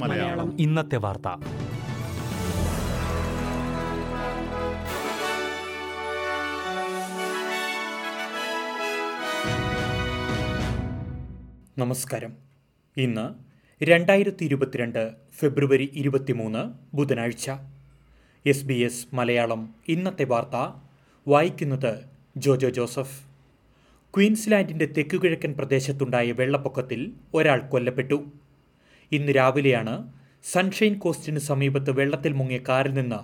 മലയാളം. ഇന്നത്തെ വാർത്ത. നമസ്കാരം. ഇന്ന് രണ്ടായിരത്തി ഇരുപത്തിരണ്ട് ഫെബ്രുവരി ഇരുപത്തിമൂന്ന് ബുധനാഴ്ച. എസ് ബി എസ് മലയാളം ഇന്നത്തെ വാർത്ത വായിക്കുന്നത് ജോജോ ജോസഫ്. ക്വീൻസ്ലാൻഡിന്റെ തെക്കുകിഴക്കൻ പ്രദേശത്തുണ്ടായ വെള്ളപ്പൊക്കത്തിൽ ഒരാൾ കൊല്ലപ്പെട്ടു. ഇന്ന് രാവിലെയാണ് സൺഷൈൻ കോസ്റ്റിന് സമീപത്ത് വെള്ളത്തിൽ മുങ്ങിയ കാറിൽ നിന്ന്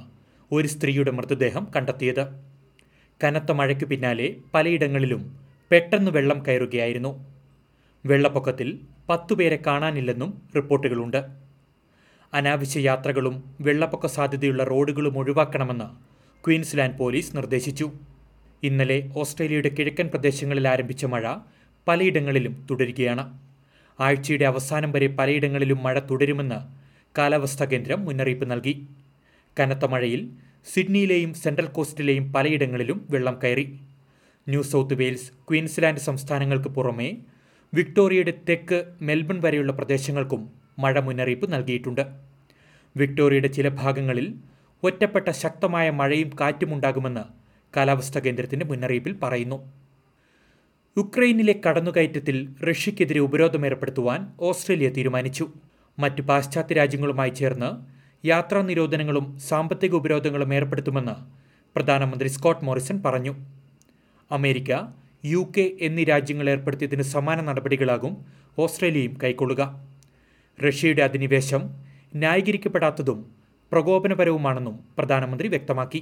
ഒരു സ്ത്രീയുടെ മൃതദേഹം കണ്ടെത്തിയത്. കനത്ത മഴയ്ക്ക് പിന്നാലെ പലയിടങ്ങളിലും പെട്ടെന്ന് വെള്ളം കയറുകയായിരുന്നു. വെള്ളപ്പൊക്കത്തിൽ പത്തുപേരെ കാണാനില്ലെന്നും റിപ്പോർട്ടുകളുണ്ട്. അനാവശ്യ യാത്രകളും വെള്ളപ്പൊക്ക സാധ്യതയുള്ള റോഡുകളും ഒഴിവാക്കണമെന്ന് ക്വീൻസ്ലാൻഡ് പോലീസ് നിർദ്ദേശിച്ചു. ഇന്നലെ ഓസ്ട്രേലിയയുടെ കിഴക്കൻ പ്രദേശങ്ങളിൽ ആരംഭിച്ച മഴ പലയിടങ്ങളിലും തുടരുകയാണ്. ആഴ്ചയുടെ അവസാനം വരെ പലയിടങ്ങളിലും മഴ തുടരുമെന്ന് കാലാവസ്ഥാ കേന്ദ്രം മുന്നറിയിപ്പ് നൽകി. കനത്ത മഴയിൽ സിഡ്നിയിലെയും സെൻട്രൽ കോസ്റ്റിലെയും പലയിടങ്ങളിലും വെള്ളം കയറി. ന്യൂ സൗത്ത് വെയിൽസ് ക്വീൻസ്ലാൻഡ് സംസ്ഥാനങ്ങൾക്ക് പുറമേ വിക്ടോറിയയുടെ തെക്ക് മെൽബൺ വരെയുള്ള പ്രദേശങ്ങൾക്കും മഴ മുന്നറിയിപ്പ് നൽകിയിട്ടുണ്ട്. വിക്ടോറിയയുടെ ചില ഭാഗങ്ങളിൽ ഒറ്റപ്പെട്ട ശക്തമായ മഴയും കാറ്റുമുണ്ടാകുമെന്ന് കാലാവസ്ഥാ കേന്ദ്രത്തിന്റെ മുന്നറിയിപ്പിൽ പറയുന്നു. യുക്രൈനിലെ കടന്നുകയറ്റത്തിൽ റഷ്യക്കെതിരെ ഉപരോധം ഏർപ്പെടുത്തുവാൻ ഓസ്ട്രേലിയ തീരുമാനിച്ചു. മറ്റ് പാശ്ചാത്യ രാജ്യങ്ങളുമായി ചേർന്ന് യാത്രാ നിരോധനങ്ങളും സാമ്പത്തിക ഉപരോധങ്ങളും ഏർപ്പെടുത്തുമെന്ന് പ്രധാനമന്ത്രി സ്കോട്ട് മോറിസൺ പറഞ്ഞു. അമേരിക്ക യു കെ എന്നീ രാജ്യങ്ങൾ ഏർപ്പെടുത്തിയതിന് സമാന നടപടികളാകും ഓസ്ട്രേലിയയും കൈക്കൊള്ളുക. റഷ്യയുടെ അധിനിവേശം ന്യായീകരിക്കപ്പെടാത്തതും പ്രകോപനപരവുമാണെന്നും പ്രധാനമന്ത്രി വ്യക്തമാക്കി.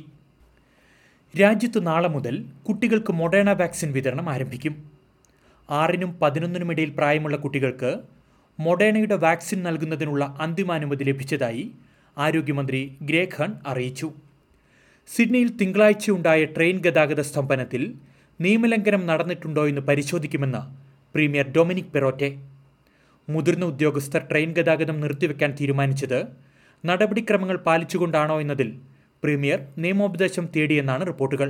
രാജ്യത്ത് നാളെ മുതൽ കുട്ടികൾക്ക് മൊഡേണ വാക്സിൻ വിതരണം ആരംഭിക്കും. ആറിനും പതിനൊന്നിനും ഇടയിൽ പ്രായമുള്ള കുട്ടികൾക്ക് മൊഡേണയുടെ വാക്സിൻ നൽകുന്നതിനുള്ള അന്തിമാനുമതി ലഭിച്ചതായി ആരോഗ്യമന്ത്രി ഗ്രേഗ് ഹൺ അറിയിച്ചു. സിഡ്നിയിൽ തിങ്കളാഴ്ചയുണ്ടായ ട്രെയിൻ ഗതാഗത സ്തംഭനത്തിൽ നിയമലംഘനം നടന്നിട്ടുണ്ടോ എന്ന് പരിശോധിക്കുമെന്ന് പ്രീമിയർ ഡൊമിനിക് പെറോറ്റെ. മുതിർന്ന ഉദ്യോഗസ്ഥർ ട്രെയിൻ ഗതാഗതം നിർത്തിവെക്കാൻ തീരുമാനിച്ചത് നടപടിക്രമങ്ങൾ പാലിച്ചുകൊണ്ടാണോ എന്നതിൽ പ്രീമിയർ നിയമോപദേശം തേടിയെന്നാണ് റിപ്പോർട്ടുകൾ.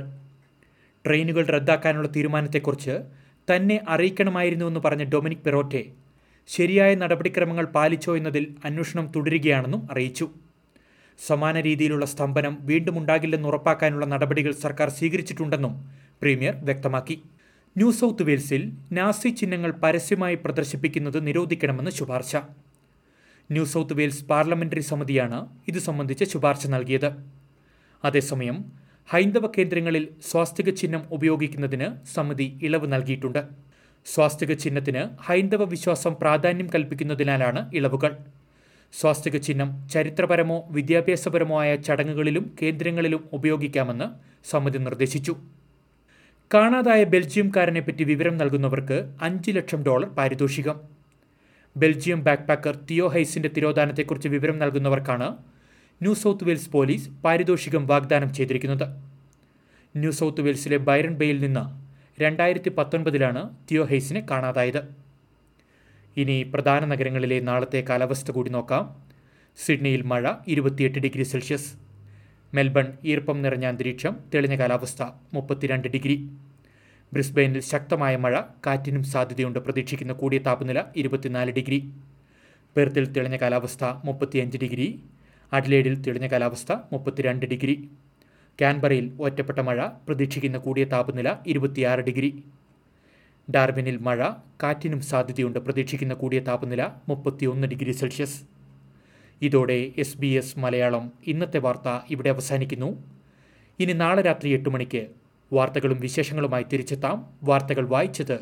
ട്രെയിനുകൾ റദ്ദാക്കാനുള്ള തീരുമാനത്തെക്കുറിച്ച് തന്നെ അറിയിക്കണമായിരുന്നുവെന്ന് പറഞ്ഞ ഡൊമിനിക് പെറോറ്റെ ശരിയായ നടപടിക്രമങ്ങൾ പാലിച്ചോ എന്നതിൽ അന്വേഷണം തുടരുകയാണെന്നും അറിയിച്ചു. സമാന രീതിയിലുള്ള സ്തംഭനം വീണ്ടും ഉണ്ടാകില്ലെന്ന് ഉറപ്പാക്കാനുള്ള നടപടികൾ സർക്കാർ സ്വീകരിച്ചിട്ടുണ്ടെന്നും പ്രീമിയർ വ്യക്തമാക്കി. ന്യൂ സൗത്ത് വെയിൽസിൽ നാസി ചിഹ്നങ്ങൾ പരസ്യമായി പ്രദർശിപ്പിക്കുന്നത് നിരോധിക്കണമെന്ന് ശുപാർശ. ന്യൂ സൗത്ത് വെയിൽസ് പാർലമെന്ററി സമിതിയാണ് ഇത് സംബന്ധിച്ച ശുപാർശ നൽകിയത്. അതേസമയം ഹൈന്ദവ കേന്ദ്രങ്ങളിൽ സ്വാസ്തിക ചിഹ്നം ഉപയോഗിക്കുന്നതിന് സമിതി ഇളവ് നൽകിയിട്ടുണ്ട്. സ്വാസ്തിക ചിഹ്നത്തിന് ഹൈന്ദവ വിശ്വാസം പ്രാധാന്യം കൽപ്പിക്കുന്നതിനാലാണ് ഇളവുകൾ. സ്വാസ്തിക ചിഹ്നം ചരിത്രപരമോ വിദ്യാഭ്യാസപരമോ ആയ ചടങ്ങുകളിലും കേന്ദ്രങ്ങളിലും ഉപയോഗിക്കാമെന്ന് സമിതി നിർദ്ദേശിച്ചു. കാണാതായ ബെൽജിയംകാരനെ പറ്റി വിവരം നൽകുന്നവർക്ക് അഞ്ച് ലക്ഷം ഡോളർ പാരിതോഷികം. ബെൽജിയം ബാക്ക്പാക്കർ തിയോ ഹൈസിന്റെ തിരോധാനത്തെക്കുറിച്ച് വിവരം നൽകുന്നവർക്കാണ് ന്യൂ സൗത്ത് വെയിൽസ് പോലീസ് പാരിതോഷികം വാഗ്ദാനം ചെയ്തിരിക്കുന്നത്. ന്യൂ സൗത്ത് വെയിൽസിലെ ബൈറൺ ബേയിൽ നിന്ന് രണ്ടായിരത്തി പത്തൊൻപതിലാണ് തിയോ ഹെയ്സിനെ കാണാതായത്. ഇനി പ്രധാന നഗരങ്ങളിലെ നാളത്തെ കാലാവസ്ഥ കൂടി നോക്കാം. സിഡ്നിയിൽ മഴ ഇരുപത്തിയെട്ട് ഡിഗ്രി സെൽഷ്യസ്. മെൽബൺ ഈർപ്പം നിറഞ്ഞ അന്തരീക്ഷം തെളിഞ്ഞ കാലാവസ്ഥ മുപ്പത്തിരണ്ട് ഡിഗ്രി. ബ്രിസ്ബെയിനിൽ ശക്തമായ മഴ കാറ്റിനും സാധ്യതയുണ്ട് പ്രതീക്ഷിക്കുന്ന കൂടിയ താപനില ഇരുപത്തിനാല് ഡിഗ്രി. പെർത്തിൽ തെളിഞ്ഞ കാലാവസ്ഥ മുപ്പത്തിയഞ്ച് ഡിഗ്രി. അഡ്ലേഡിൽ തെളിഞ്ഞ കാലാവസ്ഥ മുപ്പത്തിരണ്ട് ഡിഗ്രി. കാൻബറയിൽ ഒറ്റപ്പെട്ട മഴ പ്രതീക്ഷിക്കുന്ന കൂടിയ താപനില ഇരുപത്തിയാറ് ഡിഗ്രി. ഡാർബിനിൽ മഴ കാറ്റിനും സാധ്യതയുണ്ട് പ്രതീക്ഷിക്കുന്ന കൂടിയ താപനില മുപ്പത്തിയൊന്ന് ഡിഗ്രി സെൽഷ്യസ്. ഇതോടെ എസ് ബി എസ് മലയാളം ഇന്നത്തെ വാർത്ത ഇവിടെ അവസാനിക്കുന്നു. ഇനി നാളെ രാത്രി എട്ട് മണിക്ക് വാർത്തകളും വിശേഷങ്ങളുമായി തിരിച്ചെത്താം വാർത്തകൾ വായിച്ചത്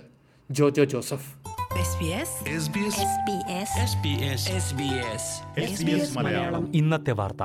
Jojo Joseph. SBS SBS SBS SBS SBS SBS Malayalam ഇന്നത്തെ വാർത്ത